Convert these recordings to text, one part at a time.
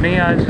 नहीं आज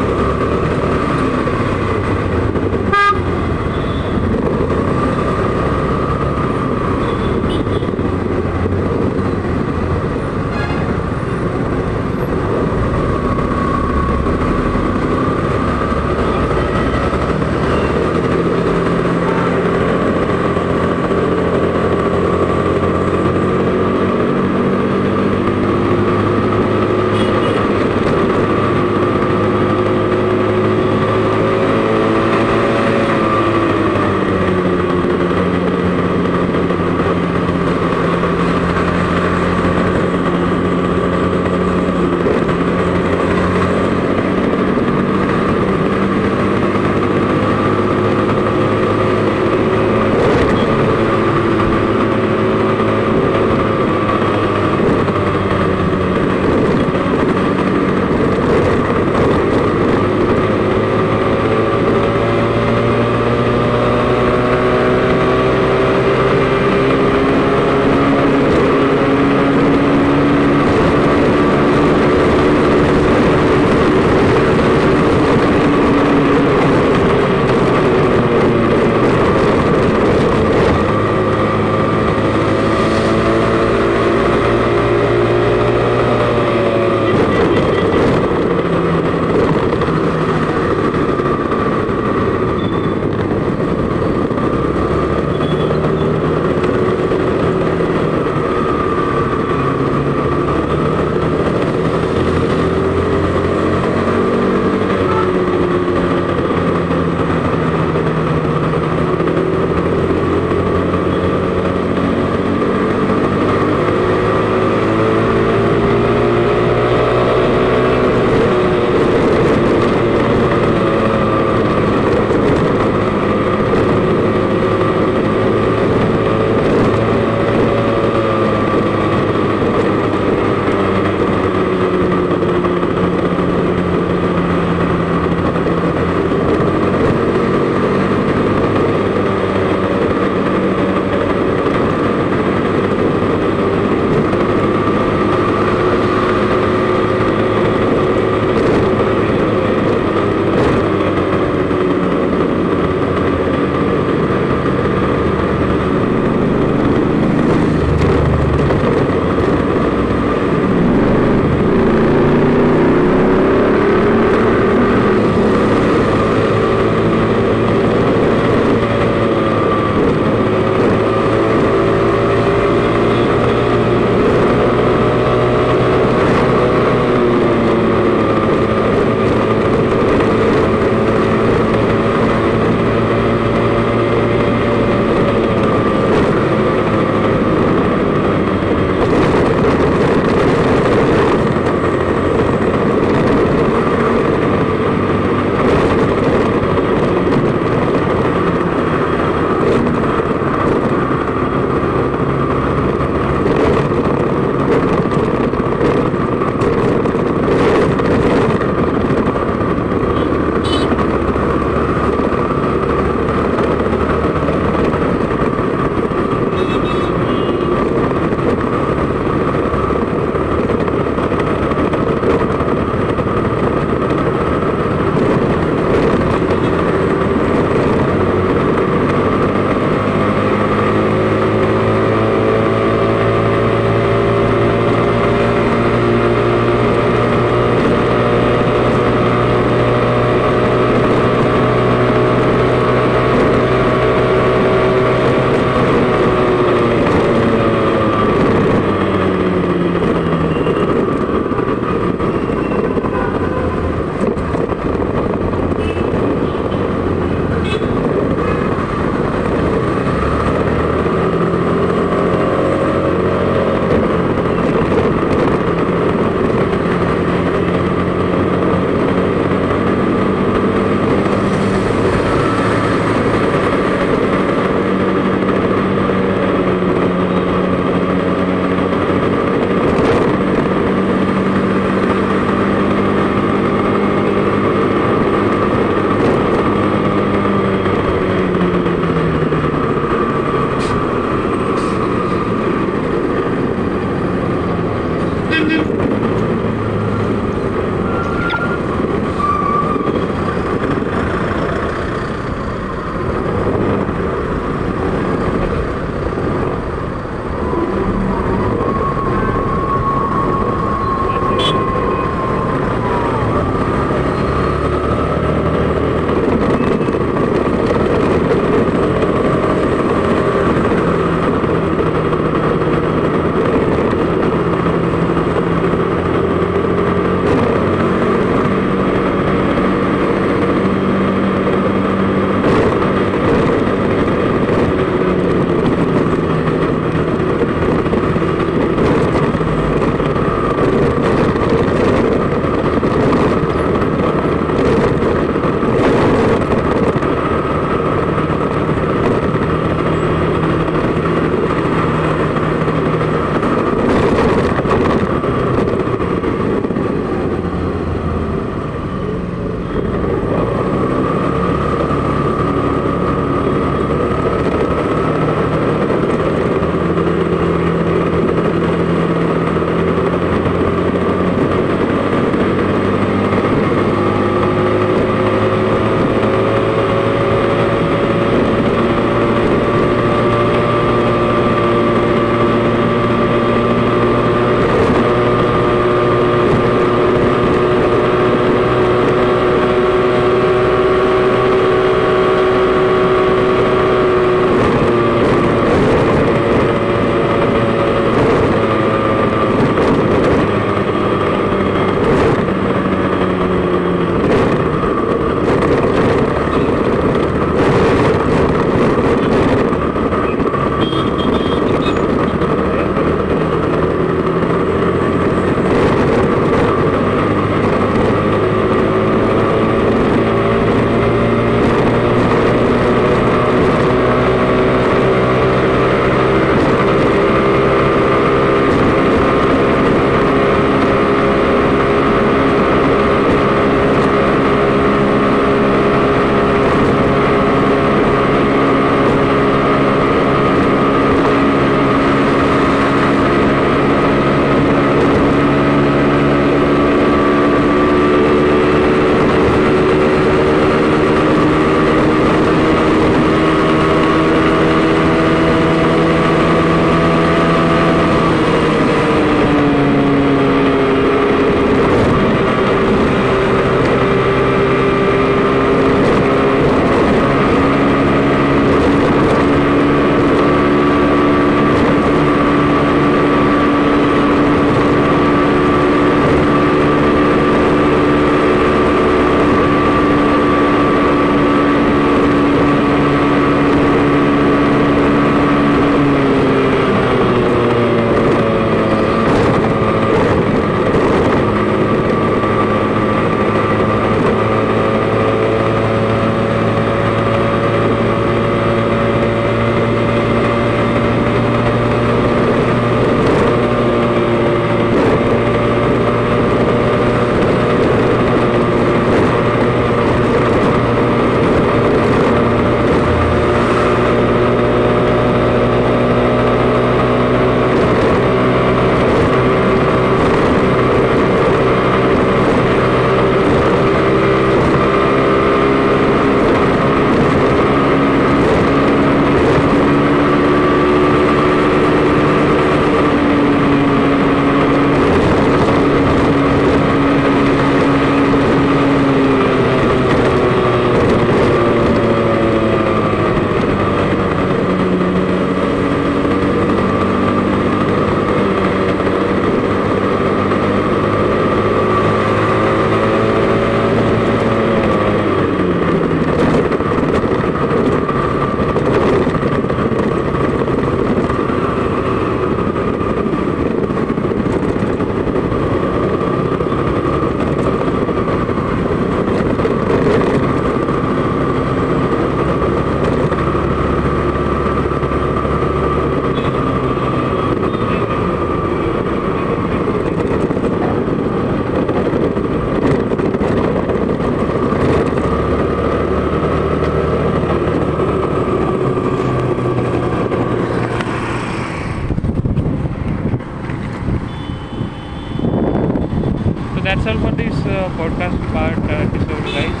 podcast part episode guys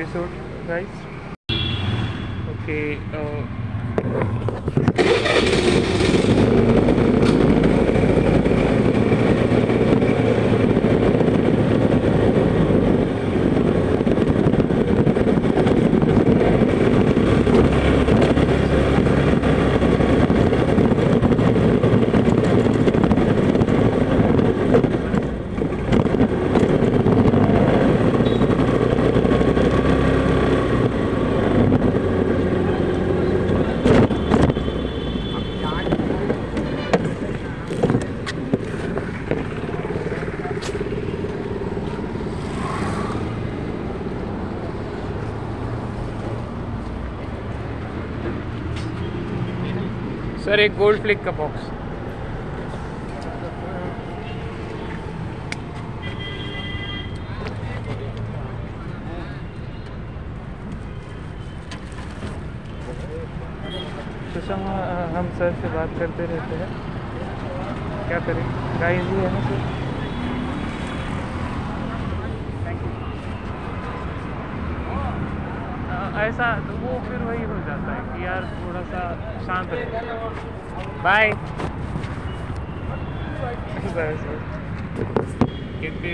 episode, guys. Sir, एक गोल्ड फ्लिक का बॉक्स सुषमा हम सर से बात करते रहते हैं। क्या करें? गाइस ही है ना सर ऐसा तो वो फिर वही हो जाता है कि यार थोड़ा सा शांत रहे बाय बाय सर कितनी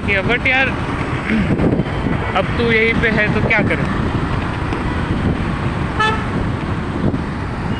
किया। बट यार अब तू यहीं पे है तो क्या करें?